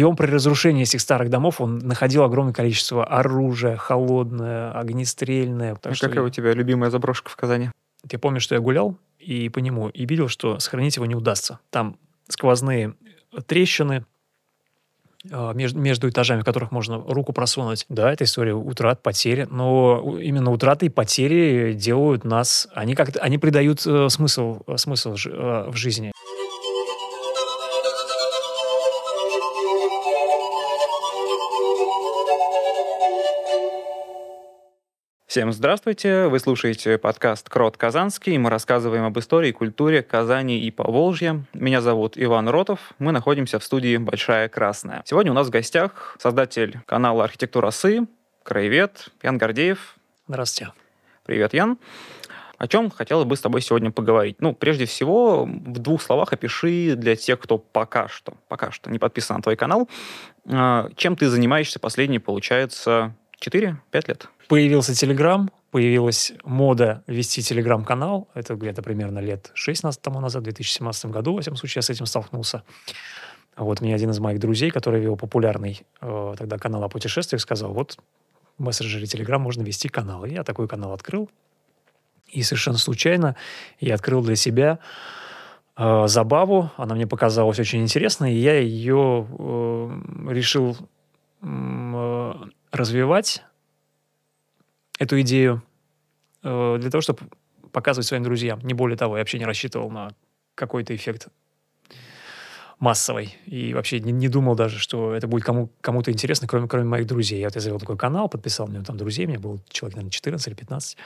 И он при разрушении этих старых домов, он находил огромное количество оружия, холодное, огнестрельное. А какая я... у тебя любимая заброшка в Казани? Я помню, что я гулял и по нему, и видел, что сохранить его не удастся. Там сквозные трещины, а, между, между этажами, в которых можно руку просунуть. Да, это история утрат, потери, но именно утраты и потери делают нас, они как-то, они придают э, смысл, смысл э, в жизни. Всем здравствуйте! Вы слушаете подкаст «Крот Казанский». Мы рассказываем об истории культуре Казани и Поволжья. Меня зовут Иван Ротов. Мы находимся в студии «Большая Красная». Сегодня у нас в гостях создатель канала «Архитектура Сы», краевед Ян Гордеев. Здравствуйте. Привет, Ян. О чем хотела бы с тобой сегодня поговорить? Ну, прежде всего, в двух словах опиши для тех, кто пока что, пока что не подписан на твой канал, а, чем ты занимаешься последние, получается, 4-5 лет? Появился Телеграм, появилась мода вести Телеграм-канал. Это где-то примерно лет 6 тому назад, в 2017 году, во всяком случае, я с этим столкнулся. Вот мне один из моих друзей, который вел популярный э, тогда канал о путешествиях, сказал, вот в мессенджере Телеграм можно вести канал. И я такой канал открыл. И совершенно случайно я открыл для себя э, забаву. Она мне показалась очень интересной, и я ее э, решил э, развивать эту идею э, для того, чтобы показывать своим друзьям. Не более того, я вообще не рассчитывал на какой-то эффект массовый. И вообще не, не думал даже, что это будет кому, кому-то интересно, кроме, кроме моих друзей. Я вот я завел такой канал, подписал мне там друзей, мне было человек, наверное, 14 или 15.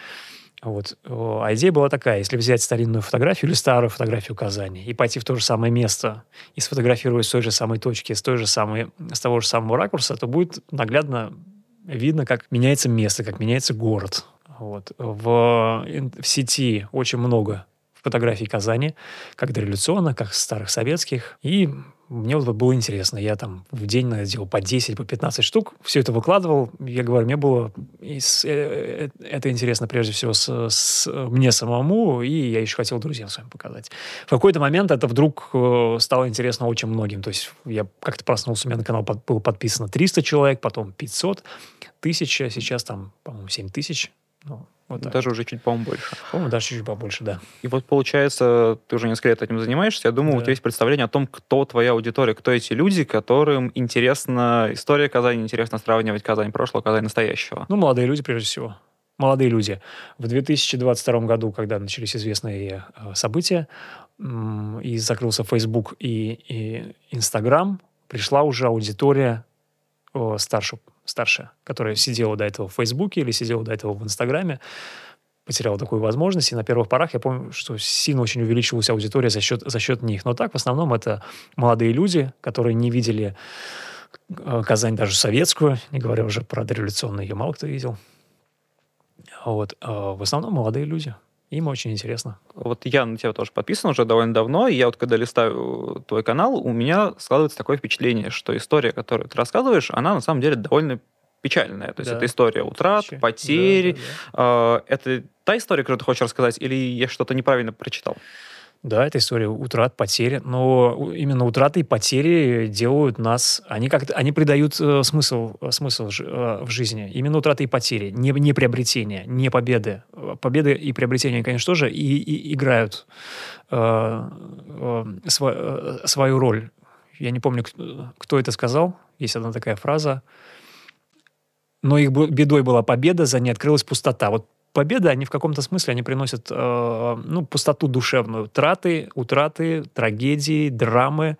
Вот. А идея была такая, если взять старинную фотографию или старую фотографию Казани и пойти в то же самое место и сфотографировать с той же самой точки, с, той же самой, с того же самого ракурса, то будет наглядно видно, как меняется место, как меняется город. Вот. В, в сети очень много фотографий Казани, как дореволюционных, как старых советских. И мне вот было интересно. Я там в день делал по 10, по 15 штук. Все это выкладывал. Я говорю, мне было э, э, это интересно прежде всего с, с мне самому, и я еще хотел друзьям своим показать. В какой-то момент это вдруг э, стало интересно очень многим. То есть я как-то проснулся, у меня на канал было подписано 300 человек, потом 500, 1000, сейчас там, по-моему, 7 тысяч. Ну, вот так. Даже уже чуть, по-моему, больше. По-моему, даже чуть побольше, да. И вот получается, ты уже несколько лет этим занимаешься. Я думаю, да. у тебя есть представление о том, кто твоя аудитория, кто эти люди, которым интересна история Казани, интересно сравнивать Казань прошлого, Казань настоящего. Ну, молодые люди, прежде всего. Молодые люди. В 2022 году, когда начались известные э, события, и закрылся Facebook и, и Instagram, пришла уже аудитория старше старшая, которая сидела до этого в Фейсбуке или сидела до этого в Инстаграме, потеряла такую возможность. И на первых порах я помню, что сильно очень увеличилась аудитория за счет, за счет них. Но так, в основном, это молодые люди, которые не видели э, Казань даже советскую, не говоря уже про дореволюционную, ее мало кто видел. Вот. А в основном молодые люди. Им очень интересно. Вот я на тебя тоже подписан уже довольно давно, и я вот когда листаю твой канал, у меня складывается такое впечатление, что история, которую ты рассказываешь, она на самом деле довольно печальная. То есть да. это история утрат, Вообще. потерь. Да, да, да. Это та история, которую ты хочешь рассказать, или я что-то неправильно прочитал? Да, это история утрат, потери, но именно утраты и потери делают нас, они как-то, они придают э, смысл, э, смысл э, в жизни. Именно утраты и потери, не, не приобретения, не победы. Победы и приобретения, конечно, тоже и, и играют э, э, св, э, свою роль. Я не помню, кто это сказал, есть одна такая фраза, но их бедой была победа, за ней открылась пустота. Вот победы, они в каком-то смысле, они приносят э, ну, пустоту душевную. Траты, утраты, трагедии, драмы,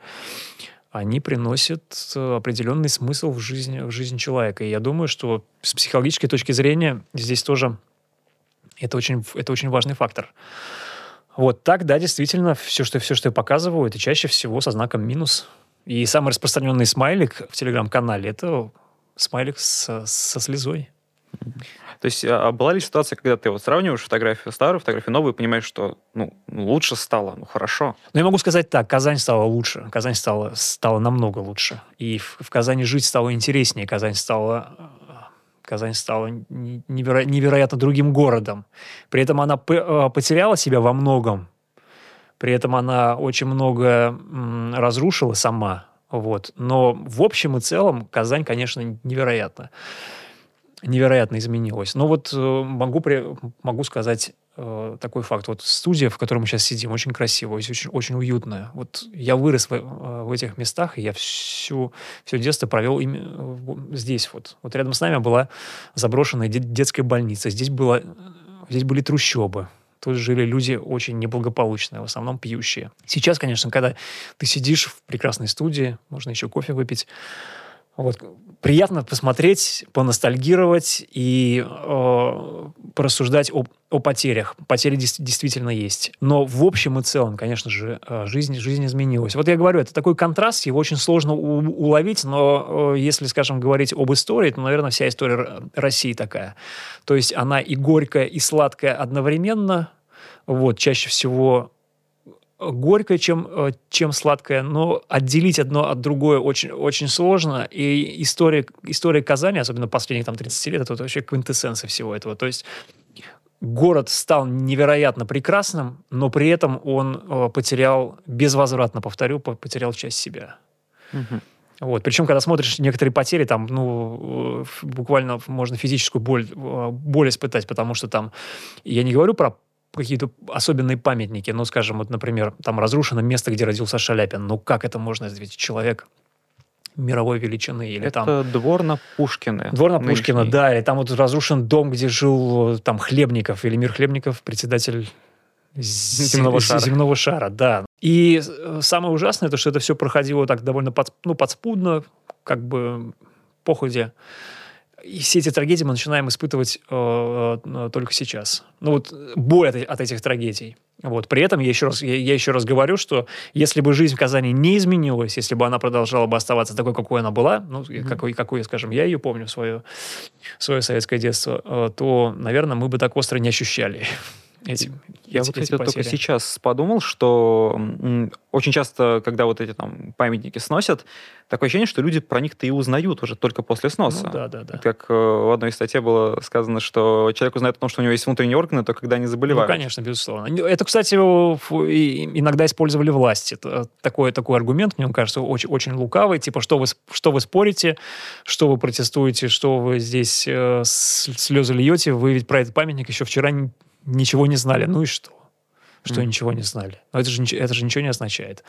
они приносят определенный смысл в жизнь, в жизнь человека. И я думаю, что с психологической точки зрения здесь тоже это очень, это очень важный фактор. Вот так, да, действительно, все что, все, что я показываю, это чаще всего со знаком минус. И самый распространенный смайлик в телеграм-канале – это смайлик со, со слезой. То есть, а, а была ли ситуация, когда ты вот сравниваешь фотографию старую, фотографию новую, и понимаешь, что ну, лучше стало, ну хорошо? Ну, я могу сказать так, Казань стала лучше, Казань стала, стала намного лучше. И в, в Казани жить стало интереснее, Казань стала Казань стала неверо- невероятно другим городом. При этом она а, потеряла себя во многом. При этом она очень много разрушила сама. Вот. Но в общем и целом Казань, конечно, невероятно невероятно изменилась. Но вот э, могу, могу сказать э, такой факт. Вот студия, в которой мы сейчас сидим, очень красивая, очень, очень уютная. Вот я вырос в, э, в этих местах, и я всю, все детство провел именно здесь вот. Вот рядом с нами была заброшенная детская больница. Здесь, было, здесь были трущобы. Тут жили люди очень неблагополучные, в основном пьющие. Сейчас, конечно, когда ты сидишь в прекрасной студии, можно еще кофе выпить, вот, приятно посмотреть, поностальгировать и э, порассуждать о, о потерях. Потери дес- действительно есть. Но в общем и целом, конечно же, э, жизнь, жизнь изменилась. Вот я говорю, это такой контраст, его очень сложно у- уловить, но э, если, скажем, говорить об истории, то, наверное, вся история России такая. То есть она и горькая, и сладкая одновременно. Вот, чаще всего горькое, чем, э, чем сладкое, но отделить одно от другое очень, очень сложно. И история, история Казани, особенно последних там, 30 лет, это вообще квинтэссенция всего этого. То есть город стал невероятно прекрасным, но при этом он э, потерял, безвозвратно повторю, потерял часть себя. Угу. Вот. Причем, когда смотришь некоторые потери, там, ну, э, буквально можно физическую боль, боль испытать, потому что там, я не говорю про какие-то особенные памятники. Ну, скажем, вот, например, там разрушено место, где родился Шаляпин. Ну, как это можно сделать? Человек мировой величины. Или это там... двор на Пушкина. Двор на Пушкина, да. Или там вот разрушен дом, где жил там Хлебников, или Мир Хлебников, председатель земного шара. земного шара, да. И э, самое ужасное, то, что это все проходило так довольно под, ну, подспудно, как бы походе. И все эти трагедии мы начинаем испытывать э, э, только сейчас. Ну вот боль от, от этих трагедий. Вот. При этом я еще, раз, я, я еще раз говорю, что если бы жизнь в Казани не изменилась, если бы она продолжала бы оставаться такой, какой она была, ну, mm-hmm. какой, какой, скажем, я ее помню, свое, свое советское детство, э, то, наверное, мы бы так остро не ощущали эти, Я эти, вот, вот только сейчас подумал, что очень часто, когда вот эти там памятники сносят, такое ощущение, что люди про них-то и узнают уже только после сноса. Ну, да, да, да. Как э, в одной статье было сказано, что человек узнает о том, что у него есть внутренние органы, только когда они заболевают. Ну, конечно, безусловно. Это, кстати, иногда использовали власти. Такой, такой аргумент, мне кажется, очень, очень лукавый. Типа, что вы, что вы спорите, что вы протестуете, что вы здесь э, слезы льете, вы ведь про этот памятник еще вчера ничего не знали. Ну и что? Что mm. ничего не знали. Но это же, это же ничего не означает.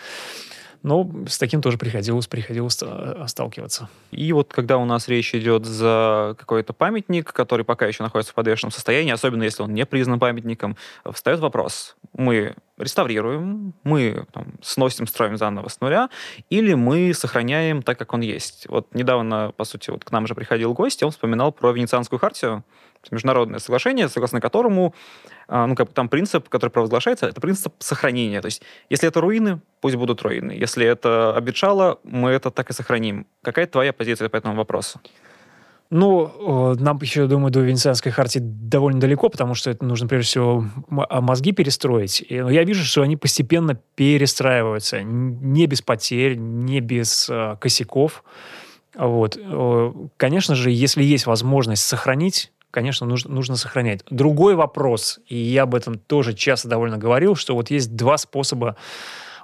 Но с таким тоже приходилось, приходилось э, сталкиваться. И вот когда у нас речь идет за какой-то памятник, который пока еще находится в подвешенном состоянии, особенно если он не признан памятником, встает вопрос. Мы реставрируем, мы там, сносим, строим заново с нуля, или мы сохраняем так, как он есть. Вот недавно, по сути, вот к нам же приходил гость, и он вспоминал про Венецианскую хартию, международное соглашение, согласно которому, а, ну, как бы там принцип, который провозглашается, это принцип сохранения. То есть, если это руины, пусть будут руины. Если это обветшало, мы это так и сохраним. Какая твоя позиция по этому вопросу? Ну, нам еще, думаю, до Венецианской хартии довольно далеко, потому что это нужно, прежде всего, а, мозги перестроить. Но я вижу, что они постепенно перестраиваются. Не без потерь, не без э, косяков. Вот. Конечно же, если есть возможность сохранить конечно, нужно, нужно сохранять. Другой вопрос, и я об этом тоже часто довольно говорил, что вот есть два способа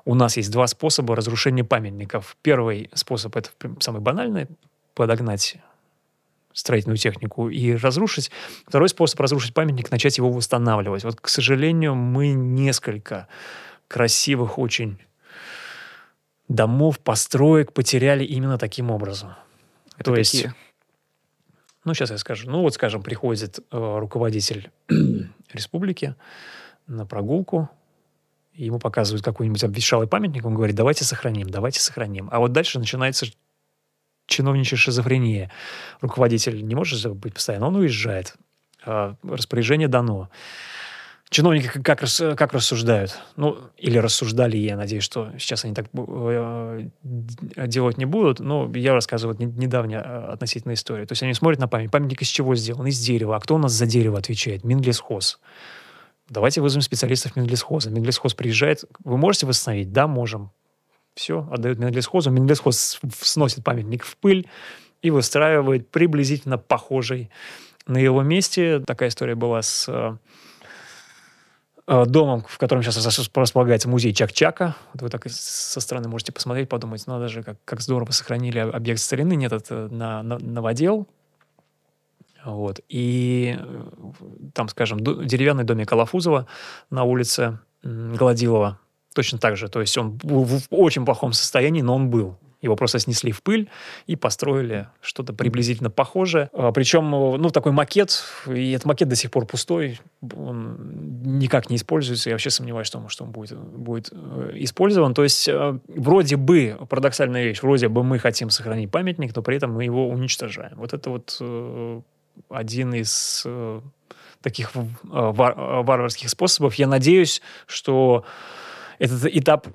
у нас есть два способа разрушения памятников. Первый способ это самый банальный подогнать строительную технику и разрушить. Второй способ разрушить памятник начать его восстанавливать. Вот, к сожалению, мы несколько красивых очень домов, построек потеряли именно таким образом. Это То какие? есть ну, сейчас я скажу. Ну, вот, скажем, приходит э, руководитель республики на прогулку, ему показывают какой-нибудь обветшалый памятник, он говорит, давайте сохраним, давайте сохраним. А вот дальше начинается чиновничья шизофрения. Руководитель не может быть постоянно, он уезжает. Э, распоряжение дано чиновники как, как рассуждают? Ну, или рассуждали, я надеюсь, что сейчас они так э, делать не будут, но я рассказываю вот недавняя э, относительная история. То есть они смотрят на памятник. Памятник из чего сделан? Из дерева. А кто у нас за дерево отвечает? Минлесхоз. Давайте вызовем специалистов Минлесхоза. Минлесхоз приезжает. Вы можете восстановить? Да, можем. Все, отдают Минлесхозу. Минлесхоз сносит памятник в пыль и выстраивает приблизительно похожий на его месте. Такая история была с э, э, домом, в котором сейчас располагается музей Чак-Чака. Вот вы так со стороны можете посмотреть, подумать, ну, даже как, как здорово сохранили объект старины. Нет, это на, на, новодел. Вот. И э, там, скажем, деревянный домик Алафузова на улице Гладилова. Точно так же. То есть он был в очень плохом состоянии, но он был. Его просто снесли в пыль и построили что-то приблизительно похожее. А, Причем, ну, такой макет, и этот макет до сих пор пустой, он никак не используется. Я вообще сомневаюсь, что он, что он будет, будет э, использован. То есть, э, вроде бы, парадоксальная вещь, вроде бы мы хотим сохранить памятник, но при этом мы его уничтожаем. Вот это вот э, один из таких вар варварских способов. Я надеюсь, что этот этап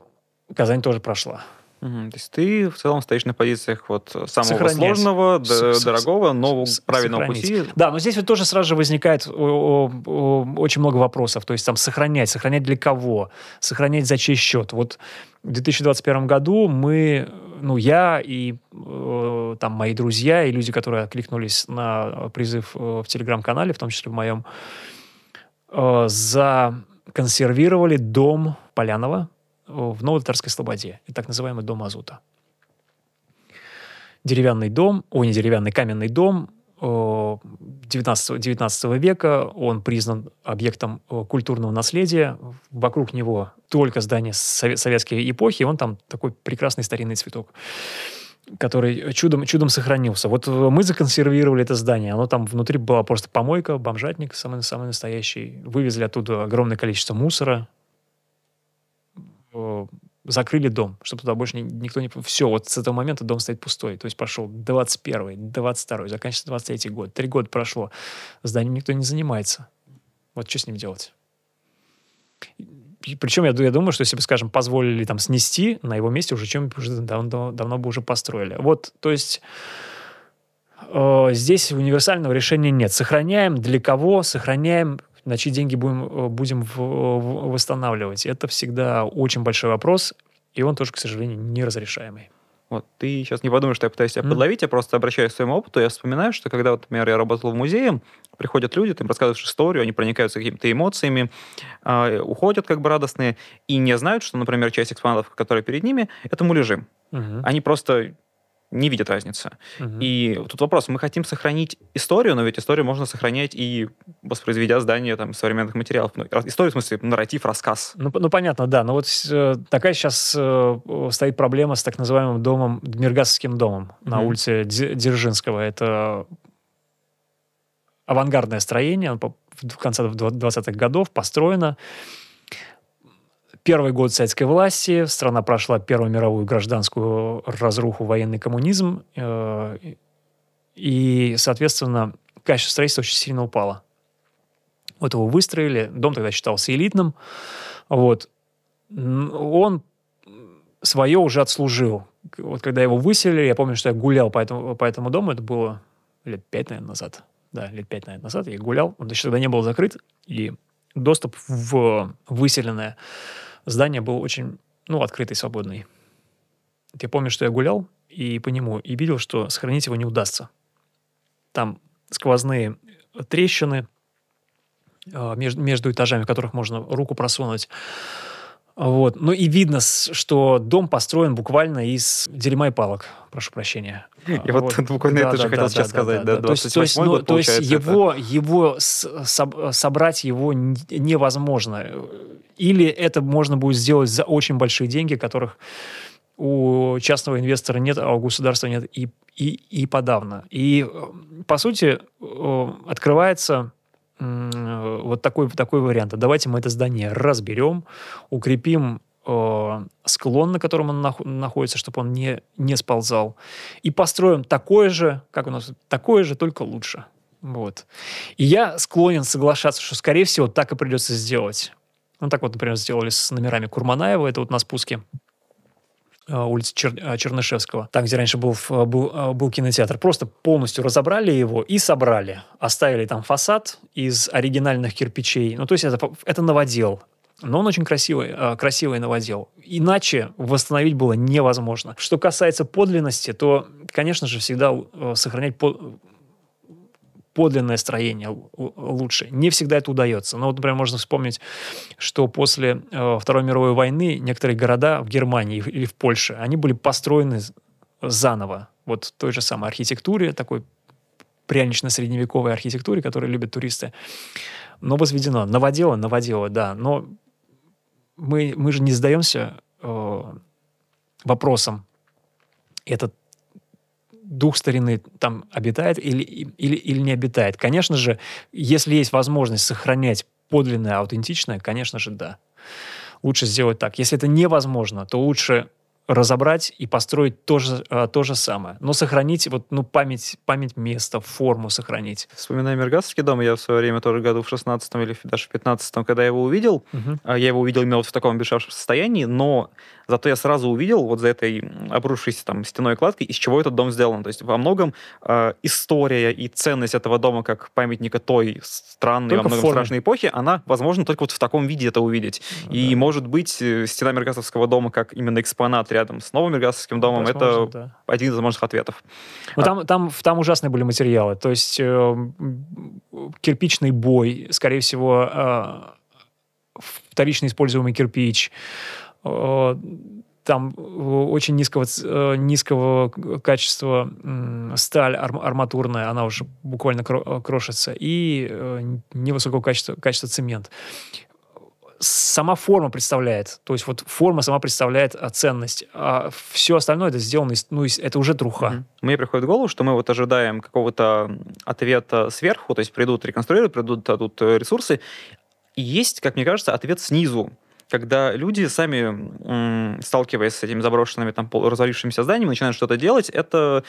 Казань тоже прошла. Угу. То есть ты в целом стоишь на позициях вот самого Сохранять. сложного, с, дорогого, но с, правильного сохранить. пути. Да, но здесь вот тоже сразу же возникает очень много вопросов. То есть там сохранять, сохранять для кого, сохранять за чей счет. Вот в 2021 году мы, ну я и э, там мои друзья и люди, которые откликнулись на призыв э, в телеграм-канале, в том числе в моем, э, законсервировали дом Полянова, в Новотарской Слободе, так называемый дом Азута. Деревянный дом, о, не деревянный, каменный дом 19, 19 века, он признан объектом культурного наследия. Вокруг него только здания советской эпохи, он там такой прекрасный старинный цветок который чудом, чудом сохранился. Вот мы законсервировали это здание. Оно там внутри была просто помойка, бомжатник самый, самый настоящий. Вывезли оттуда огромное количество мусора, Э, закрыли дом, чтобы туда больше никто не... Все, вот с этого момента дом стоит пустой. То есть прошел 21-й, 22-й, заканчивается 23-й год. Три года прошло. Зданием никто не занимается. Вот что с ним делать? Причем я, я думаю, что если бы, скажем, позволили там снести, на его месте уже чем уже давно, давно бы уже построили. Вот, то есть э, здесь универсального решения нет. Сохраняем для кого? Сохраняем на чьи деньги будем, э, будем в, в, восстанавливать, это всегда очень большой вопрос, и он тоже, к сожалению, неразрешаемый. Вот, ты сейчас не подумаешь, что я пытаюсь тебя mm. подловить, я просто обращаюсь к своему опыту, я вспоминаю, что когда, вот, например, я работал в музее, приходят люди, ты им рассказываешь историю, они проникаются какими-то эмоциями, э, уходят как бы радостные, и не знают, что, например, часть экспонатов, которые перед ними, это муляжи. Mm-hmm. Они просто не видят разницы. Угу. И тут вопрос, мы хотим сохранить историю, но ведь историю можно сохранять и воспроизведя здание там, современных материалов. Ну, историю, в смысле, нарратив, рассказ. Ну, ну понятно, да. Но вот э, такая сейчас э, стоит проблема с так называемым домом, Миргасовским домом угу. на улице Дзержинского. Это авангардное строение, в конце 20-х годов построено Первый год советской власти, страна прошла Первую мировую гражданскую разруху, военный коммунизм, э, и, соответственно, качество строительства очень сильно упало. Вот его выстроили, дом тогда считался элитным, вот. Он свое уже отслужил. Вот когда его выселили, я помню, что я гулял по этому, по этому дому, это было лет пять, наверное, назад. Да, лет пять, наверное, назад я гулял. Он еще тогда не был закрыт, и доступ в выселенное здание было очень, ну, открытый, свободный. Я помню, что я гулял и по нему, и видел, что сохранить его не удастся. Там сквозные трещины между, между этажами, в которых можно руку просунуть. Вот. Ну и видно, что дом построен буквально из дерьма и палок. Прошу прощения. И вот, вот буквально да, это да, же да, хотел да, сейчас да, сказать. Да, да, да. То есть, то есть, ну, то есть его, это... его соб, собрать его невозможно. Или это можно будет сделать за очень большие деньги, которых у частного инвестора нет, а у государства нет и, и, и подавно. И, по сути, открывается вот такой, такой вариант. Давайте мы это здание разберем, укрепим э, склон, на котором он нах- находится, чтобы он не, не сползал, и построим такое же, как у нас, такое же, только лучше. Вот. И я склонен соглашаться, что, скорее всего, так и придется сделать. Ну, так вот, например, сделали с номерами Курманаева, это вот на спуске Э, улицы Чер... Э, Чернышевского, там, где раньше был, э, был, был кинотеатр, просто полностью разобрали его и собрали. Оставили там фасад из оригинальных кирпичей. Ну, то есть это, это новодел. Но он очень красивый, красивый новодел. Иначе восстановить было невозможно. Что касается подлинности, то, конечно же, всегда сохранять под подлинное строение лучше. Не всегда это удается. Но вот, например, можно вспомнить, что после э, Второй мировой войны некоторые города в Германии или в Польше, они были построены заново. Вот той же самой архитектуре, такой прянично-средневековой архитектуре, которую любят туристы. Но возведено. Новодело, новодело, да. Но мы, мы же не сдаемся э, вопросом, этот дух старины там обитает или, или, или не обитает. Конечно же, если есть возможность сохранять подлинное, аутентичное, конечно же, да. Лучше сделать так. Если это невозможно, то лучше разобрать и построить то же, а, то же самое. Но сохранить вот, ну, память, память места, форму сохранить. Вспоминая Миргасовский дом, я в свое время тоже году в 16 или даже в 15 когда я его увидел, угу. я его увидел именно вот в таком обещавшем состоянии, но зато я сразу увидел вот за этой обрушившейся там стеной кладкой, из чего этот дом сделан. То есть во многом э, история и ценность этого дома как памятника той странной, только во многом страшной эпохи, она, возможно, только вот в таком виде это увидеть. Ну, и, да. может быть, э, стена Миргасовского дома как именно экспонат рядом с новым Миргасовским домом, Возможно, это да. один из возможных ответов. Ну, а... там, там, там ужасные были материалы. То есть э, кирпичный бой, скорее всего, э, вторично используемый кирпич, там э, очень низкого, э, низкого качества сталь арматурная, она уже буквально крошится, и невысокого качества, качества цемент сама форма представляет, то есть вот форма сама представляет ценность, а все остальное это сделано, из, ну, это уже труха. Mm-hmm. Мне приходит в голову, что мы вот ожидаем какого-то ответа сверху, то есть придут реконструировать, придут тут ресурсы, есть, как мне кажется, ответ снизу, когда люди сами, сталкиваясь с этими заброшенными, там, развалившимися зданиями, начинают что-то делать, это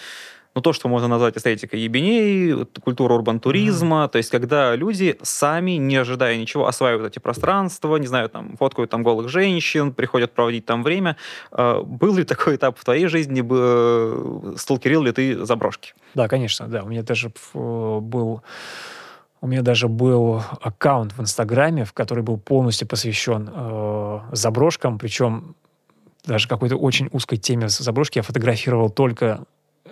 ну, то, что можно назвать эстетикой ебеней, культура урбан-туризма, mm-hmm. то есть когда люди сами, не ожидая ничего, осваивают эти пространства, не знаю, там, фоткают там голых женщин, приходят проводить там время. А, был ли такой этап в твоей жизни? Э, сталкерил ли ты заброшки? Да, конечно, да. У меня даже был... У меня даже был аккаунт в Инстаграме, в который был полностью посвящен э, заброшкам, причем даже какой-то очень узкой теме заброшки я фотографировал только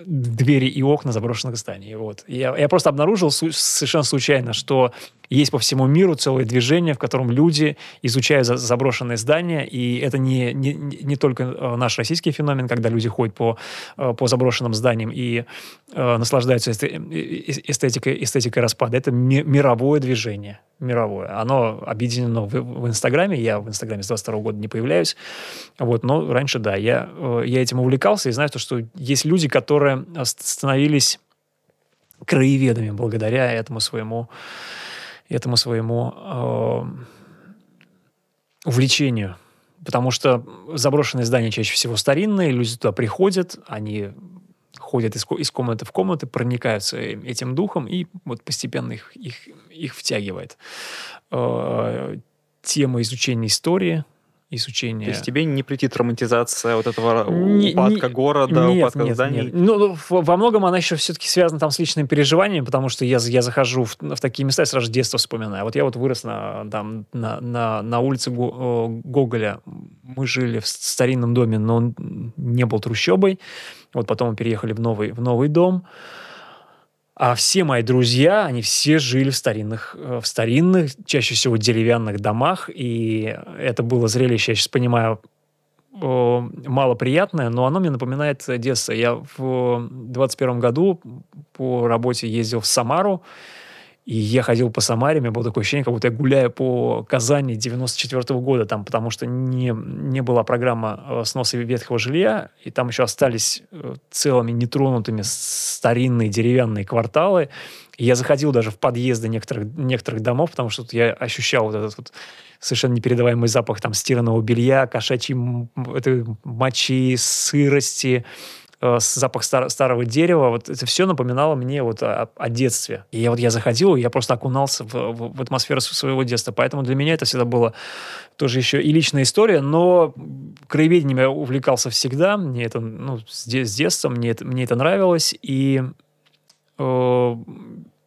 двери и окна заброшенных зданий. Вот. Я, я просто обнаружил совершенно случайно, что есть по всему миру целое движение, в котором люди изучают заброшенные здания, и это не, не, не только э, наш российский феномен, когда люди ходят по, э, по заброшенным зданиям и э, наслаждаются эстетикой, эстетикой распада. Это ми, мировое движение, мировое. Оно объединено в, в Инстаграме, я в Инстаграме с 22 года не появляюсь, вот, но раньше, да, я, э, я этим увлекался и знаю, то, что есть люди, которые становились краеведами благодаря этому своему этому своему э, увлечению. Потому что заброшенные здания чаще всего старинные, люди туда приходят, они ходят из, из комнаты в комнаты, проникаются этим духом, и вот постепенно их, их, их втягивает. Э, тема изучения истории, изучения. То есть тебе не притит романтизация вот этого не, упадка не, города, нет, упадка нет, зданий? Нет. Ну, ну во многом она еще все-таки связана там с личными переживаниями, потому что я, я захожу в, в такие места и сразу детство вспоминаю. Вот я вот вырос на, там, на, на, на улице Гоголя. Мы жили в старинном доме, но он не был трущобой. Вот потом мы переехали в новый, в новый дом. А все мои друзья, они все жили в старинных, э, в старинных, чаще всего деревянных домах, и это было зрелище, я сейчас понимаю, малоприятное, но оно мне напоминает детство. Я в 21 году по работе ездил в Самару, и я ходил по Самаре, у меня было такое ощущение, как будто я гуляю по Казани 94 -го года, там, потому что не, не была программа э, сноса ветхого жилья, и там еще остались э, целыми нетронутыми старинные деревянные кварталы. И я заходил даже в подъезды некоторых, некоторых домов, потому что я ощущал вот этот вот совершенно непередаваемый запах там стиранного белья, кошачьей этой мочи, сырости, запах стар, старого дерева, вот это все напоминало мне вот о, о детстве. И я вот я заходил, я просто окунался в, в, в атмосферу своего детства. Поэтому для меня это всегда было тоже еще и личная история, но краеведением я увлекался всегда. Мне это, ну, с, с детства, мне это, мне это нравилось. И э,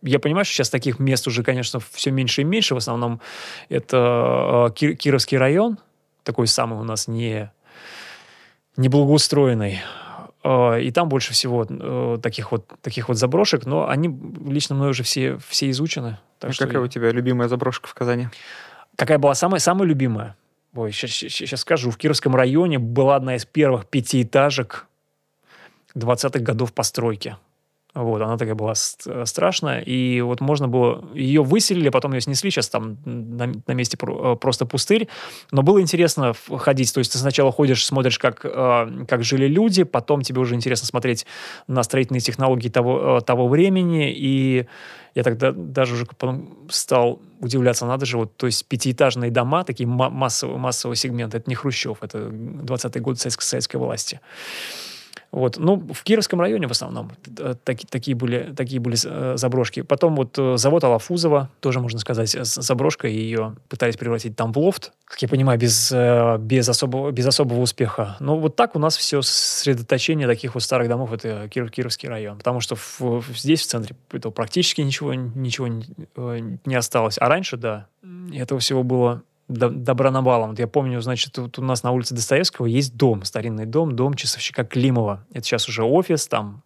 я понимаю, что сейчас таких мест уже, конечно, все меньше и меньше. В основном это э, Кировский район, такой самый у нас не, неблагоустроенный. Э, и там больше всего э, таких вот таких вот заброшек, но они лично мной уже все все изучены. Так а что какая я... у тебя любимая заброшка в Казани? Какая была самая самая любимая? Ой, сейчас, сейчас скажу. В Кировском районе была одна из первых пятиэтажек 20-х годов постройки. Вот, она такая была страшная, и вот можно было... Ее выселили, потом ее снесли, сейчас там на, на месте э, просто пустырь, но было интересно ходить, то есть ты сначала ходишь, смотришь, как, э, как жили люди, потом тебе уже интересно смотреть на строительные технологии того, э, того времени, и я тогда даже уже потом стал удивляться, надо же, вот, то есть пятиэтажные дома, такие массового, массового сегмента, это не Хрущев, это 20-е годы советской, советской власти. Вот. Ну, в Кировском районе в основном таки, такие, были, такие были э, заброшки. Потом вот э, завод Алафузова, тоже, можно сказать, заброшка, ее пытались превратить там в лофт, как я понимаю, без, э, без, особого, без особого успеха. Но вот так у нас все сосредоточение таких вот старых домов, это Киров, Кировский район. Потому что в, здесь, в центре, этого практически ничего, ничего не осталось. А раньше, да, этого всего было добра навалом. Вот я помню, значит, тут у нас на улице Достоевского есть дом, старинный дом, дом часовщика Климова. Это сейчас уже офис, там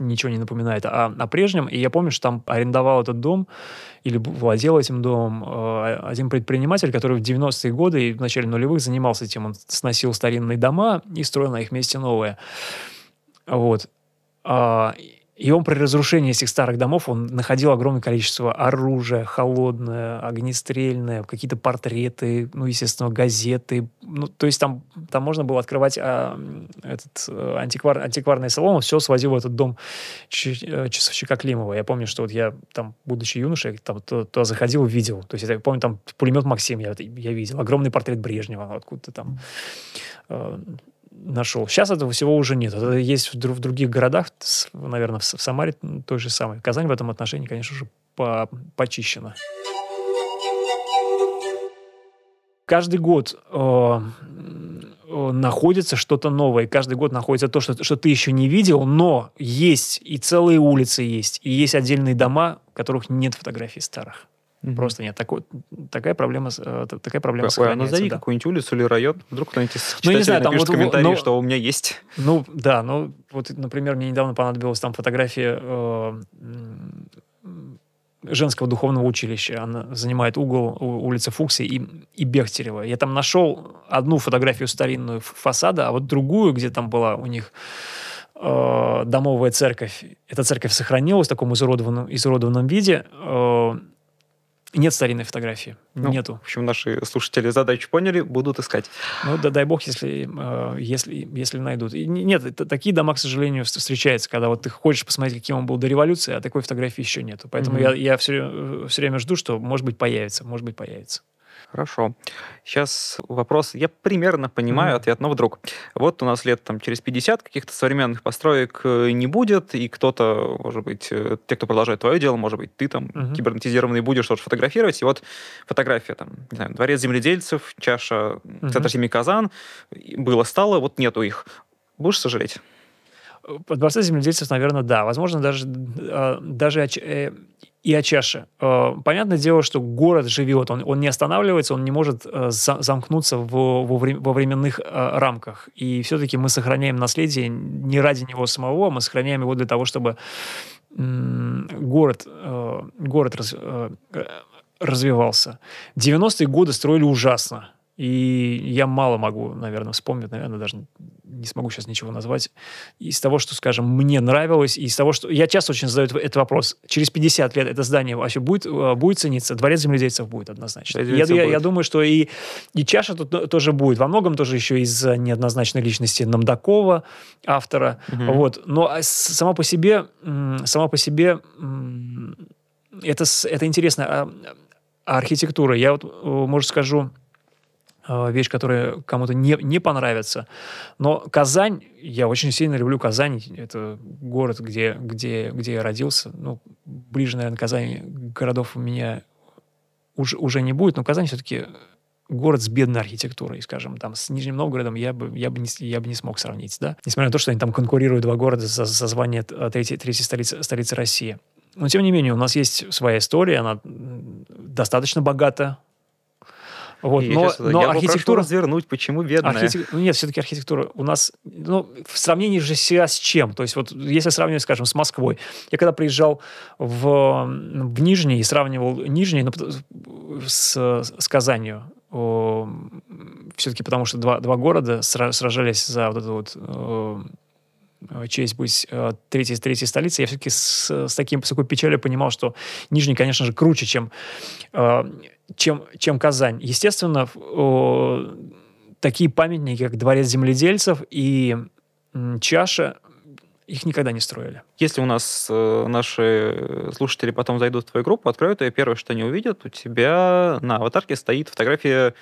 ничего не напоминает о, о прежнем. И я помню, что там арендовал этот дом или владел этим домом э, один предприниматель, который в 90-е годы и в начале нулевых занимался этим. Он сносил старинные дома и строил на их месте новые. Вот. А, и он при разрушении этих старых домов, он находил огромное количество оружия, холодное, огнестрельное, какие-то портреты, ну, естественно, газеты. Ну, то есть там, там можно было открывать а, этот а, антиквар, антикварный салон, все свозил в этот дом э, часовщика Климова. Я помню, что вот я там, будучи юношей, там то заходил, видел. То есть я помню, там пулемет Максим я, я видел, огромный портрет Брежнева откуда-то там. Нашел. Сейчас этого всего уже нет. Это есть в, других городах, наверное, в, Самаре той же самой. Казань в этом отношении, конечно же, по, почищена. Каждый год э, э, находится что-то новое. Каждый год находится то, что, что ты еще не видел, но есть и целые улицы есть, и есть отдельные дома, которых нет фотографий старых. Mm-hmm. Просто нет. Такой, такая проблема, э, такая проблема Какой, а назови да. какую-нибудь улицу или район. Вдруг кто-нибудь из ну, не знаю, там вот, комментарий, ну, что у меня есть. Ну, да. Ну, вот, например, мне недавно понадобилась там фотография э, женского духовного училища. Она занимает угол улицы Фукси и, и Бехтерева. Я там нашел одну фотографию старинную фасада, а вот другую, где там была у них э, домовая церковь. Эта церковь сохранилась в таком изуродованном, изуродованном виде. Э, нет старинной фотографии. Ну, Нету. В общем, наши слушатели задачу поняли, будут искать. Ну, да дай бог, если, э, если, если найдут. И нет, такие дома, к сожалению, встречаются, когда вот ты хочешь посмотреть, каким он был до революции, а такой фотографии еще нету. Поэтому mm-hmm. я, я все, все время жду, что, может быть, появится, может быть, появится. Хорошо. Сейчас вопрос. Я примерно понимаю mm-hmm. ответ, но вдруг. Вот у нас лет там через 50 каких-то современных построек э, не будет, и кто-то, может быть, э, те, кто продолжает твое дело, может быть, ты там mm-hmm. кибернетизированный будешь что-то фотографировать, и вот фотография там, не знаю, дворец земледельцев, чаша, mm-hmm. центр семьи Казан, было, стало, вот нету их. Будешь сожалеть? По дворце земледельцев, наверное, да. Возможно, даже, а, даже и о чаше. Э, понятное дело, что город живет, он, он не останавливается, он не может э, замкнуться в, во, во временных э, рамках. И все-таки мы сохраняем наследие не ради него самого, мы сохраняем его для того, чтобы город, город раз, развивался. 90-е годы строили ужасно. И я мало могу, наверное, вспомнить, наверное, даже не смогу сейчас ничего назвать, из того, что, скажем, мне нравилось, и из того, что... Я часто очень задаю этот вопрос. Через 50 лет это здание вообще будет, э, будет цениться? Дворец земледельцев будет однозначно. Я, я, будет. я думаю, что и, и чаша тут тоже будет. Во многом тоже еще из-за неоднозначной личности Намдакова, автора. Угу. Вот. Но а сама по себе, сама по себе это, это интересно. А, а архитектура, я вот, э, может, скажу Э, вещь, которая кому-то не, не понравится. Но Казань, я очень сильно люблю Казань. Это город, где, где, где я родился. Ну, ближе, наверное, Казань городов у меня уже, уже не будет, но Казань все-таки город с бедной архитектурой, скажем, там, с Нижним Новгородом я бы, я бы, не, я бы не смог сравнить, да. Несмотря на то, что они там конкурируют, два города, за, за звание э, третьей, третьей столицы, столицы России. Но, тем не менее, у нас есть своя история, она достаточно богата, Вот, но, сейчас, но я архитектура... развернуть, почему бедная? Архитек... Ну, нет, все-таки архитектура у нас, ну, в сравнении же себя с чем? То есть вот если сравнивать, скажем, с Москвой. Я когда приезжал в, в Нижний и сравнивал Нижний ну, с, с Казанью, все-таки потому что два, два города сражались за вот эту вот честь быть э, третьей, третьей столицей, я все-таки с, с, таким, с такой печалью понимал, что Нижний, конечно же, круче, чем, э, чем, чем Казань. Естественно, такие памятники, как Дворец земледельцев и Чаша, их никогда не строили. Если у нас э, наши слушатели потом зайдут в твою группу, откроют ее, первое, что они увидят, у тебя на аватарке стоит фотография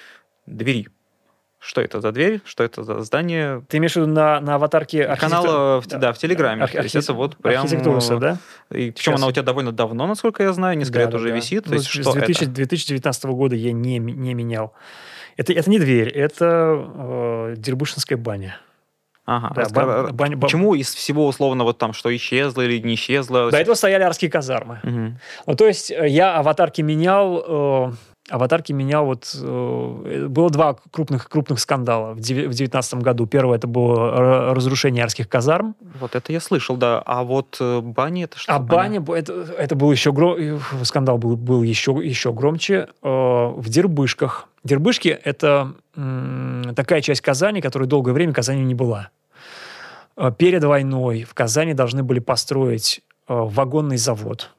двери. Что это за дверь? Что это за здание? Ты имеешь в виду на, на аватарке архитектор... Канала, в, да, да, в Телеграме. Архи... То есть это вот прям... Архитектура, да? И, причем она у тебя довольно давно, насколько я знаю, несколько да, лет да, уже да. висит. То ну, есть, с что 2000, это? 2019 года я не, не менял. Это, это не дверь, это э, Дербышинская баня. Ага. Да, Раска... бань, Почему из всего условно вот там, что исчезло или не исчезло? До этого стояли арские казармы. Угу. Ну, то есть э, я аватарки менял... Э, аватарки менял вот... Э, было два крупных, крупных скандала в 2019 году. Первое это было разрушение арских казарм. Вот это я слышал, да. А вот э, бани это что? А баня, это, это был еще... Гром... Скандал был, был еще, еще громче. Э, в Дербышках. Дербышки — это такая часть Казани, которая долгое время Казани не была. Перед войной в Казани должны были построить вагонный завод.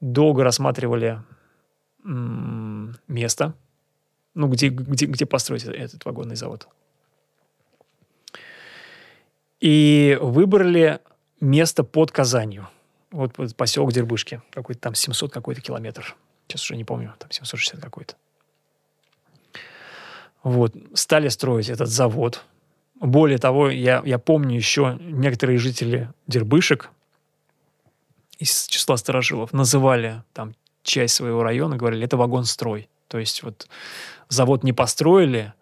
Долго рассматривали место, ну, где, где, где построить этот вагонный завод. И выбрали место под Казанью. Вот поселок Дербышки. Какой-то там 700 какой-то километр. Сейчас уже не помню, там 760 какой-то. Вот. Стали строить этот завод. Более того, я, я помню еще некоторые жители Дербышек из числа старожилов называли там часть своего района, говорили, это вагон-строй. То есть вот завод не построили,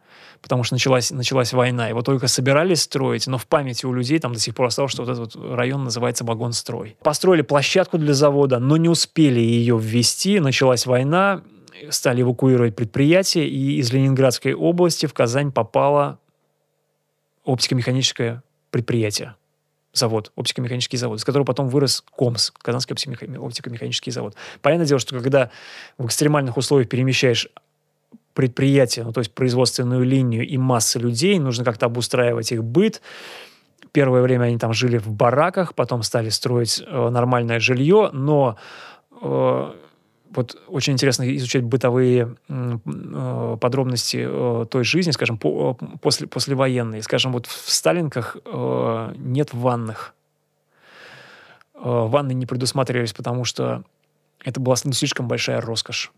потому что началась, началась война. Его только собирались строить, но в памяти у людей там до сих пор осталось, что вот этот вот район называется вагон-строй. Построили площадку для завода, но не успели ее ввести. Началась война, стали эвакуировать предприятия, и из Ленинградской области в Казань попала оптико-механическое предприятие, завод, оптико-механический завод, из которого потом вырос КОМС, Казанский оптико-механический завод. Понятное дело, что когда в экстремальных условиях перемещаешь предприятие, ну, то есть производственную линию и массы людей, нужно как-то обустраивать их быт. Первое время они там жили в бараках, потом стали строить э, нормальное жилье, но э, вот очень интересно изучать бытовые э, подробности э, той жизни, скажем, по, э, после, послевоенной. Скажем, вот в Сталинках нет ванных. Ванны не предусматривались, потому что это была слишком большая роскошь.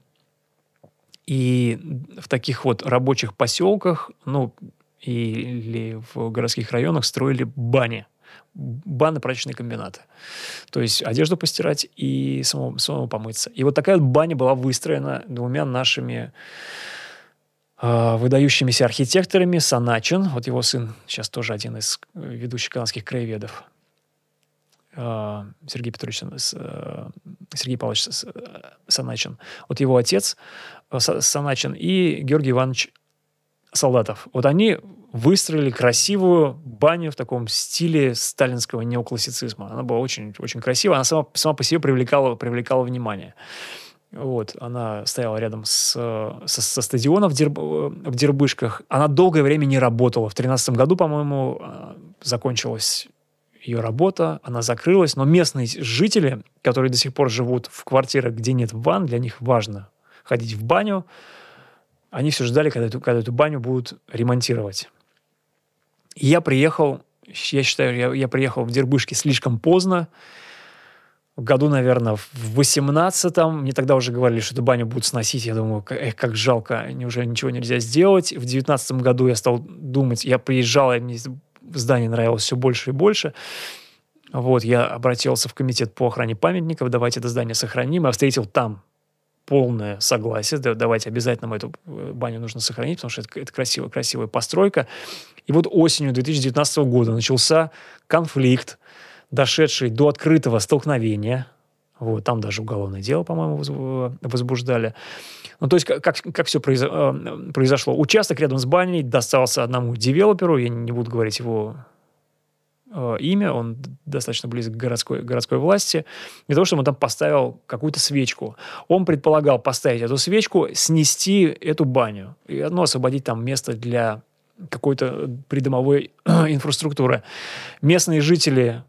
И в таких вот рабочих поселках, ну, или в городских районах строили бани – банно-прачечные комбинаты. То есть одежду постирать и самому, самому помыться. И вот такая баня была выстроена двумя нашими э, выдающимися архитекторами. Саначин, вот его сын, сейчас тоже один из ведущих канадских краеведов, э, Сергей Петрович, э, Сергей Павлович Саначин. Вот его отец Саначин и Георгий Иванович Солдатов. Вот они выстроили красивую баню в таком стиле сталинского неоклассицизма. Она была очень, очень красивая, она сама, сама по себе привлекала, привлекала внимание. Вот, она стояла рядом с, со, со стадионом в, Дерб, в Дербышках. Она долгое время не работала. В 2013 году, по-моему, а, закончилась ее работа, она закрылась. Но местные жители, которые до сих пор живут в квартирах, где нет ванн, для них важно ходить в баню. Они все ждали, когда эту, когда эту баню будут ремонтировать я приехал, я считаю, я, я приехал в Дербышки слишком поздно, в году, наверное, в 18-м. Мне тогда уже говорили, что эту баню будут сносить. Я думаю, эх, как жалко, неужели ничего нельзя сделать. В 19 году я стал думать, я приезжал, и мне здание нравилось все больше и больше. Вот, я обратился в комитет по охране памятников, давайте это здание сохраним. Я встретил там полное согласие, да, давайте обязательно мы эту э, баню нужно сохранить, потому что это, это красивая, красивая постройка. И вот осенью 2019 года начался конфликт, дошедший до открытого столкновения Вот, там даже уголовное дело, по-моему, возбуждали. Ну, то есть, как, как все э, произошло? Участок рядом с баней достался одному девелоперу, я не буду говорить его э, имя, он достаточно близок к городской, городской власти, для того, чтобы он там поставил какую-то свечку. Он предполагал поставить эту свечку, снести эту баню и ну, освободить там место для какой-то придомовой инфраструктуры. Местные жители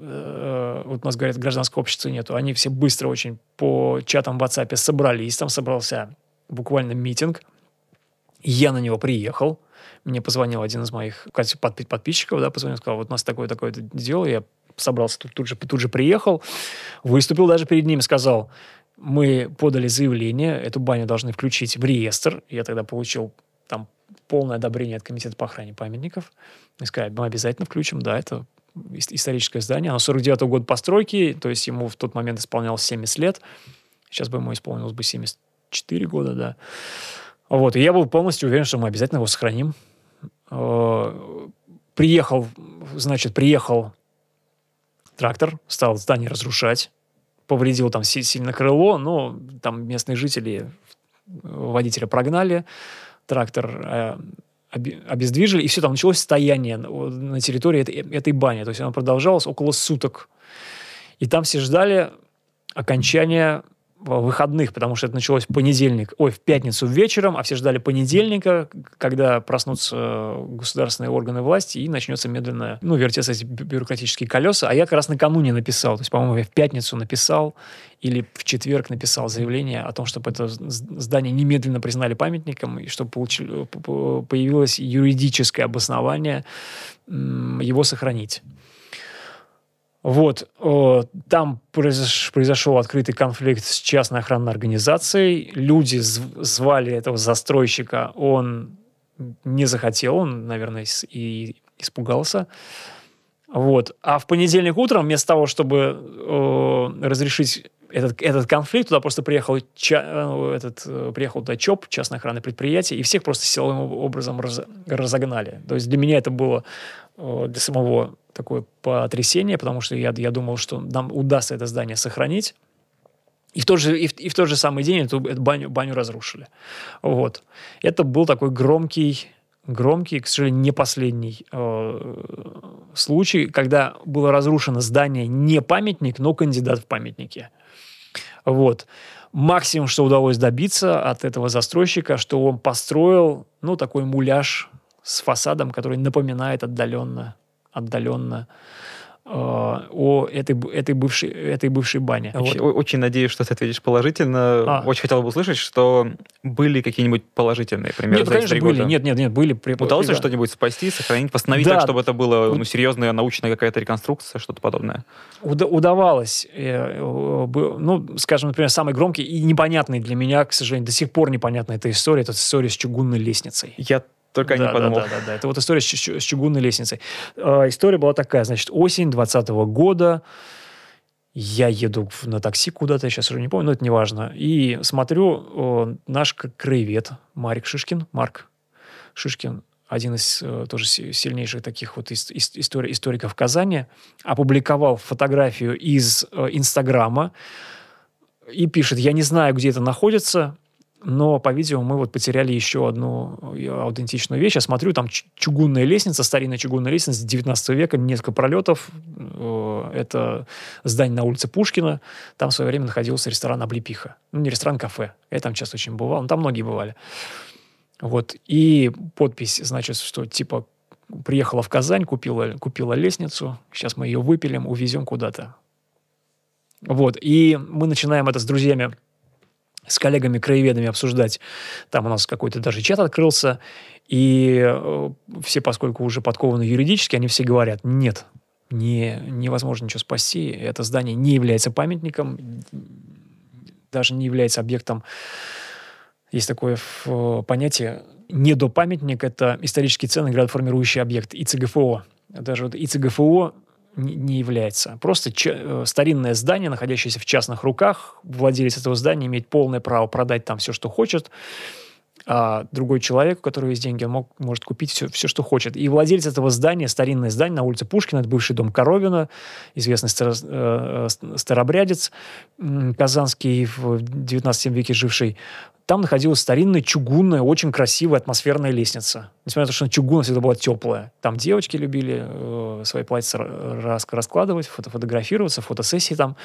Э, вот у нас говорят, гражданского общества нету, они все быстро очень по чатам в WhatsApp собрались, там собрался буквально митинг, я на него приехал, мне позвонил один из моих подписчиков, да, позвонил, сказал, вот у нас такое-такое дело, я собрался тут, тут, же, тут же приехал, выступил даже перед ним, сказал, мы подали заявление, эту баню должны включить в реестр, я тогда получил там полное одобрение от комитета по охране памятников, и сказали, мы обязательно включим, да, это историческое здание. Оно 49 -го года постройки, то есть ему в тот момент исполнялось 70 лет. Сейчас бы ему исполнилось бы 74 года, да. Вот, и я был полностью уверен, что мы обязательно его сохраним. Э, приехал, значит, приехал трактор, стал здание разрушать, повредил там сильно крыло, но там местные жители водителя прогнали, трактор э, обездвижили, и все, там началось стояние на территории этой, этой бани. То есть оно продолжалось около суток. И там все ждали окончания выходных, потому что это началось в понедельник, ой, в пятницу вечером, а все ждали понедельника, когда проснутся э, государственные органы власти и начнется медленно, ну, вертеться эти бюрократические колеса. А я как раз накануне написал, то есть, по-моему, я в пятницу написал или в четверг написал заявление о том, чтобы это здание немедленно признали памятником и чтобы получили, появилось юридическое обоснование его сохранить. Вот, там произошел открытый конфликт с частной охранной организацией. Люди звали этого застройщика, он не захотел, он, наверное, и испугался. Вот. А в понедельник утром, вместо того, чтобы разрешить этот, этот конфликт, туда просто приехал, ча, э, этот, э, приехал туда ЧОП, частное охранное предприятие, и всех просто силовым образом раз, разогнали. То есть для меня это было для самого такое потрясение, потому что я, я думал, что нам удастся это здание сохранить. И в тот же, и в, и в тот же самый день эту, эту баню, баню разрушили. Вот. Это был такой громкий, громкий, к сожалению, не последний э, случай, когда было разрушено здание не памятник, но кандидат в памятники. Вот. Максимум, что удалось добиться от этого застройщика, что он построил, ну, такой муляж с фасадом, который напоминает отдаленно отдаленно о этой, этой, бывшей, этой бывшей бане. Вот. Очень надеюсь, что ты ответишь положительно. А. Очень хотел бы услышать, что были какие-нибудь положительные примеры Нет, конечно, были. Года. Нет, нет, нет, были. При... Удалось ли что-нибудь спасти, сохранить, восстановить да. так, чтобы это было ну, серьезная научная какая-то реконструкция, что-то подобное? Уда- удавалось. Э, ну, скажем, например, самый громкий и непонятный для меня, к сожалению, до сих пор непонятная эта история, это история с чугунной лестницей. Я только да, не подумал. Да, да, да, да. Это вот история с, с чугунной лестницей. Э, история была такая, значит, осень 2020 года. Я еду на такси куда-то, я сейчас уже не помню, но это не важно. И смотрю, э, наш краевед Марик Шишкин, Марк Шишкин, один из э, тоже сильнейших таких вот ис- ис- истори- историков Казани, опубликовал фотографию из э, Инстаграма и пишет, я не знаю, где это находится, но, по-видимому, мы вот потеряли еще одну э, аутентичную вещь. Я смотрю, там чугунная лестница, старинная чугунная лестница 19 века, несколько пролетов. Э, это здание на улице Пушкина. Там в свое время находился ресторан «Облепиха». Ну, не ресторан, кафе. Я там часто очень бывал. Но там многие бывали. Вот. И подпись, значит, что типа приехала в Казань, купила, купила лестницу, сейчас мы ее выпилим, увезем куда-то. Вот. И мы начинаем это с друзьями с коллегами-краеведами обсуждать. Там у нас какой-то даже чат открылся, и э, все, поскольку уже подкованы юридически, они все говорят, нет, не, невозможно ничего спасти, это здание не является памятником, даже не является объектом, есть такое понятие, недопамятник, это исторически ценный градоформирующий объект, ИЦГФО. Даже вот ИЦГФО не является. Просто э, старинное здание, находящееся в частных руках, владелец этого здания имеет полное право продать там все, что хочет. а другой человек, у которого есть деньги, он мог, может купить все, все, что хочет. И владелец этого здания, старинное здание на улице Пушкина, это бывший дом Коровина, известный старо, э, старобрядец казанский в 19 веке живший, там находилась старинная, чугунная, очень красивая атмосферная лестница. Несмотря на то, что чугунная всегда была теплая. Там девочки любили э, свои платья рас раскладывать, фото фотографироваться, фотосессии там.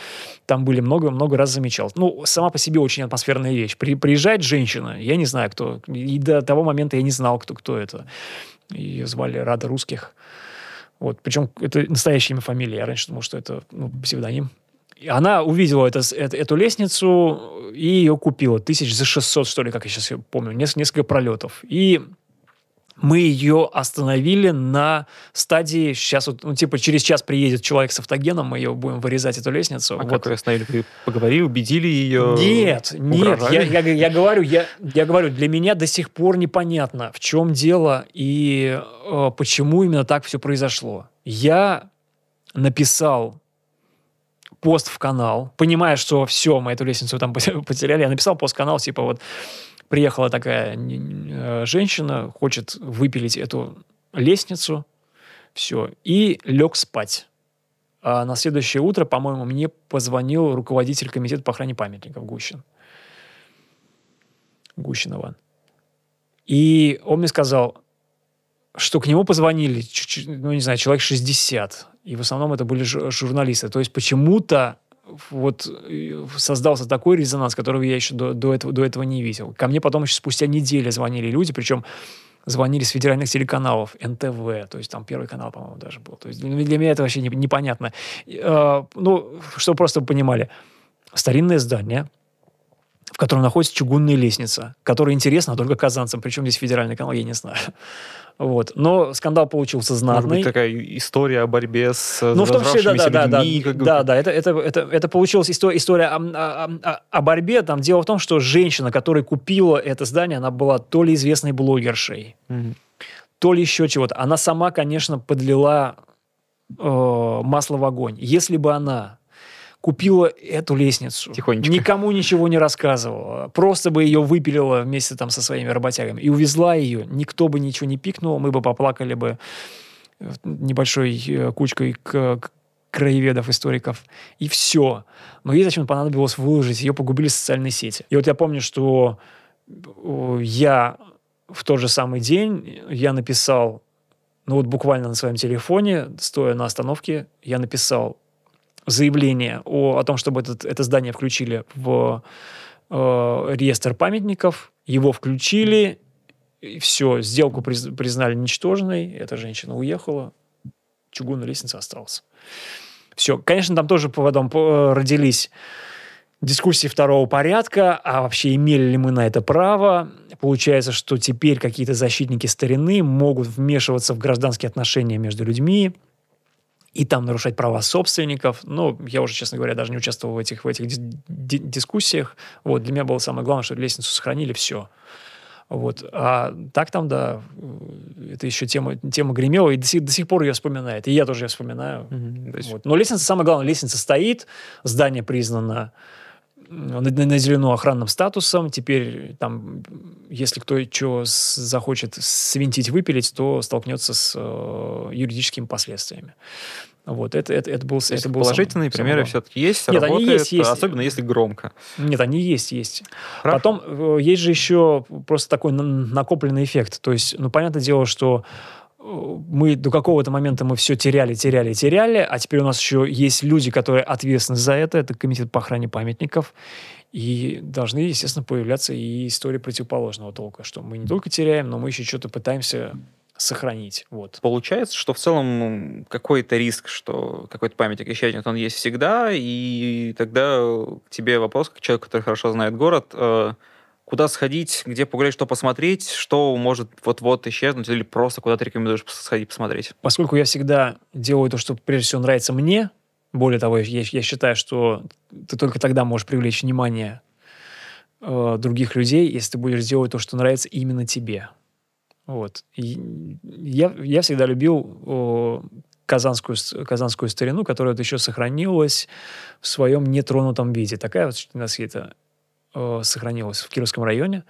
Там были много-много раз замечал. Ну, сама по себе очень атмосферная вещь. При, приезжает женщина, я не знаю, кто. И до того момента я не знал, кто, кто это. Ее звали Рада Русских. Вот. Причем это настоящее имя, фамилия. Я раньше думал, что это ну, псевдоним она увидела это, это, эту лестницу и ее купила. Тысяч за 600, что ли, как я сейчас помню. Несколько, несколько пролетов. И мы ее остановили на стадии, сейчас вот, ну, типа, через час приедет человек с автогеном, мы ее будем вырезать, эту лестницу. А вот. как вы остановили? Вы поговорили, убедили ее? Нет, нет, я, я, я, говорю, я, я говорю, для меня до сих пор непонятно, в чем дело и э, почему именно так все произошло. Я написал пост в канал, понимая, что все, мы эту лестницу там потеряли, я написал пост в канал, типа вот приехала такая э, женщина, хочет выпилить эту лестницу, все, и лег спать. А на следующее утро, по-моему, мне позвонил руководитель комитета по охране памятников Гущин. Гущин Иван. И он мне сказал, что к нему позвонили, ну, не знаю, человек 60 и в основном это были журналисты. То есть почему-то вот э, создался такой резонанс, которого я еще до, до, этого, до этого не видел. Ко мне потом еще спустя неделю звонили люди, причем звонили с федеральных телеканалов, НТВ, то есть там Первый канал, по-моему, даже был. То есть для, меня это вообще не, непонятно. Э, ну, чтобы просто понимали, старинное здание, в котором находится чугунная лестница, которая интересна только казанцам, причем здесь федеральный канал, я не знаю. Вот. Но скандал получился знатный. Может быть, такая история о борьбе с ну, в том числе, да, да, да, да, как... да, да, это, это, это, это получилась история, история о, о, о, борьбе. Там дело в том, что женщина, которая купила это здание, она была то ли известной блогершей, mm то ли еще чего-то. Она сама, конечно, подлила э, масло в огонь. Если бы она купила эту лестницу. Тихонечко. Никому ничего не рассказывала. Просто бы ее выпилила вместе там со своими работягами. И увезла ее. Никто бы ничего не пикнул. Мы бы поплакали бы э, небольшой э, кучкой к, к краеведов, историков. И все. Но ей зачем понадобилось выложить. Ее погубили социальные сети. И вот я помню, что э, я в тот же самый день я написал, ну вот буквально на своем телефоне, стоя на остановке, я написал заявление о, о том, чтобы этот, это здание включили в э, реестр памятников. Его включили, и все, сделку приз, признали ничтожной, эта женщина уехала, чугунная лестница осталась. Все, конечно, там тоже поводом э, родились дискуссии второго порядка, а вообще имели ли мы на это право. Получается, что теперь какие-то защитники старины могут вмешиваться в гражданские отношения между людьми, и там нарушать права собственников. Ну, я уже, честно говоря, даже не участвовал в этих, в этих дискуссиях. Вот, для меня было самое главное, что лестницу сохранили, все. Вот. А так там, да, это еще тема, тема гремела, и до сих, до сих пор ее вспоминает. И я тоже ее вспоминаю. Mm-hmm. Вот. Но лестница, самое главное, лестница стоит, здание признано наделено охранным статусом. Теперь там, если кто что захочет свинтить, выпилить, то столкнется с э, юридическими последствиями. Вот, это, это, это был, То это был положительные сам, примеры все-таки есть, Нет, работает, они есть, есть. особенно если громко. Нет, они есть, есть. Хорошо. Потом э, есть же еще просто такой накопленный эффект. То есть, ну, понятное дело, что мы до какого-то момента мы все теряли, теряли, теряли, а теперь у нас еще есть люди, которые ответственны за это, это комитет по охране памятников, и должны, естественно, появляться и истории противоположного толка, что мы не только теряем, но мы еще что-то пытаемся сохранить. Вот. Получается, что в целом какой-то риск, что какой-то памятник исчезнет, он есть всегда, и тогда к тебе вопрос, как человек, который хорошо знает город, э, куда сходить, где погулять, что посмотреть, что может вот-вот исчезнуть, или просто куда ты рекомендуешь сходить посмотреть? Поскольку я всегда делаю то, что прежде всего нравится мне, более того, я, я считаю, что ты только тогда можешь привлечь внимание э, других людей, если ты будешь делать то, что нравится именно тебе. Вот. Я, я всегда любил э, казанскую, казанскую старину, которая вот еще сохранилась в своем нетронутом виде. Такая вот у нас это э, сохранилось в Кировском районе.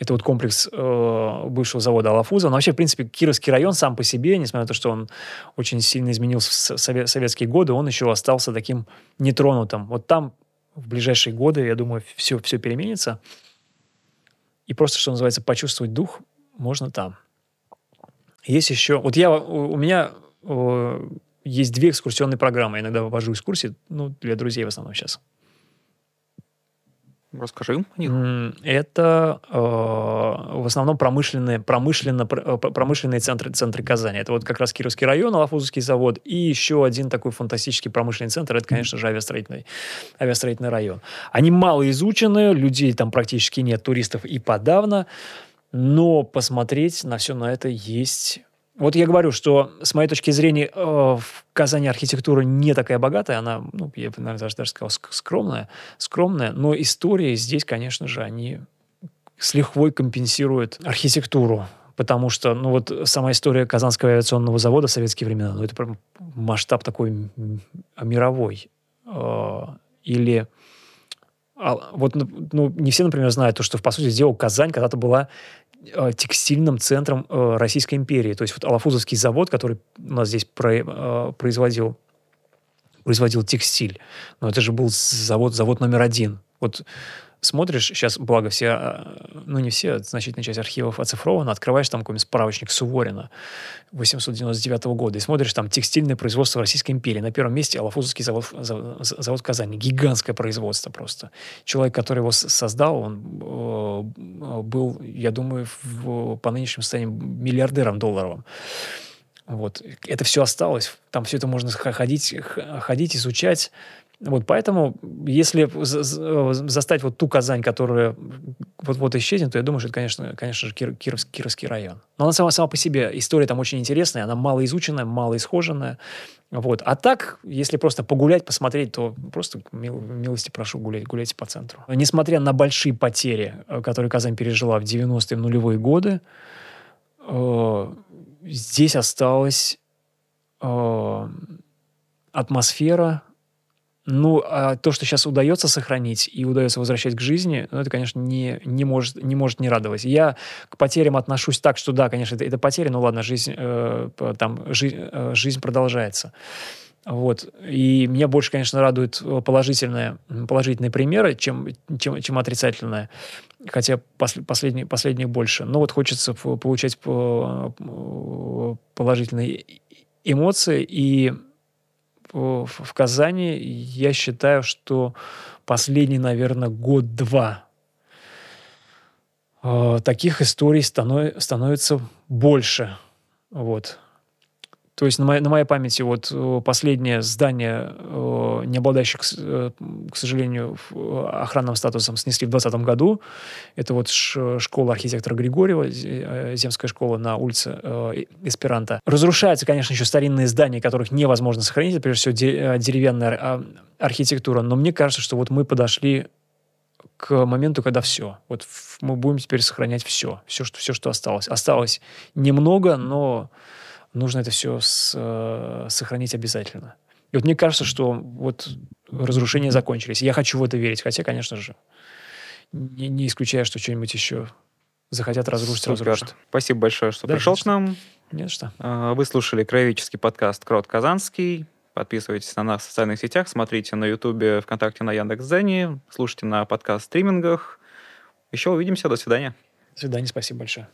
Это вот комплекс э, бывшего завода Алафуза. Но вообще, в принципе, Кировский район сам по себе, несмотря на то, что он очень сильно изменился в совет, советские годы, он еще остался таким нетронутым. Вот там в ближайшие годы, я думаю, все, все переменится. И просто, что называется, почувствовать дух можно там. Есть еще... Вот я... У меня э, есть две экскурсионные программы. Я иногда вожу экскурсии, ну, для друзей в основном сейчас. Расскажи о них. Это э, в основном промышленные, промышленно, э, промышленные центры, центры Казани. Это вот как раз Кировский район, Алафузовский завод. И еще один такой фантастический промышленный центр, это, конечно же, авиастроительный, авиастроительный район. Они мало изучены, людей там практически нет, туристов и подавно. Но посмотреть на все на это есть вот я говорю, что с моей точки зрения э, в Казани архитектура не такая богатая, она, ну, я бы, наверное, даже, даже сказал, скромная, скромная, но истории здесь, конечно же, они с лихвой компенсируют архитектуру. Потому что, ну вот сама история Казанского авиационного завода в советские времена, ну это прям масштаб такой мировой. Э, или а, вот, ну, ну, не все, например, знают то, что, по сути дела, Казань когда-то была текстильным центром э, Российской империи. То есть вот Алафузовский завод, который у нас здесь про, э, производил, производил текстиль, но это же был завод, завод номер один. Вот смотришь, сейчас, благо, все, а, ну не все, значительная часть архивов оцифрована, открываешь там какой-нибудь справочник Суворина 899 года и смотришь там текстильное производство Российской империи. На первом месте Алафузовский завод, завод, в Казани. Гигантское производство просто. Человек, который его создал, он э, был, я думаю, в, по нынешнему состоянию миллиардером долларовым. Вот. Это все осталось. Там все это можно ходить, ходить изучать. Вот поэтому, если застать вот ту Казань, которая вот-вот исчезнет, то я думаю, что это, конечно, конечно же, Кир, Кировский, Кировский район. Но она сама, сама по себе, история там очень интересная, она мало изученная, мало исхоженная. Вот. А так, если просто погулять, посмотреть, то просто мил, милости прошу гулять, гуляйте по центру. Несмотря на большие потери, э, которые Казань пережила в 90-е, в нулевые годы, э, здесь осталась э, атмосфера ну, а то, что сейчас удается сохранить и удается возвращать к жизни, ну, это, конечно, не, не, может, не может не радовать. Я к потерям отношусь так, что да, конечно, это, это потери, но ладно, жизнь, э, там, жи, э, жизнь продолжается. Вот. И меня больше, конечно, радуют положительные, положительные примеры, чем, чем, чем отрицательные. Хотя пос, последние, последние больше. Но вот хочется получать положительные эмоции и в, Казани, я считаю, что последний, наверное, год-два э, таких историй станов, становится больше. Вот. То есть на моей, на моей памяти вот э, последнее здание, э, не обладающее, к, э, сожалению, охранным статусом, снесли в 2020 году. Это вот школа архитектора Григорьева, земская школа на улице Эсперанто. Разрушаются, конечно, еще старинные здания, которых невозможно сохранить, это, прежде всего, деревянная а, архитектура. Но мне кажется, что вот мы подошли к моменту, когда все. Вот мы будем теперь сохранять все, все, что, все, что осталось. Осталось немного, но нужно это все с, э, сохранить обязательно. И вот мне кажется, что вот разрушения закончились. Я хочу в это верить. Хотя, конечно же, не, не исключая, что что-нибудь еще захотят разрушить, Супер. разрушат. Спасибо большое, что да, пришел к нам. Нет, что. А, вы слушали краеведческий подкаст «Крот Казанский». Подписывайтесь на нас в социальных сетях, смотрите на Ютубе, ВКонтакте, на Яндекс.Дзене, слушайте на подкаст-стримингах. Еще увидимся. До свидания. До свидания. Спасибо большое.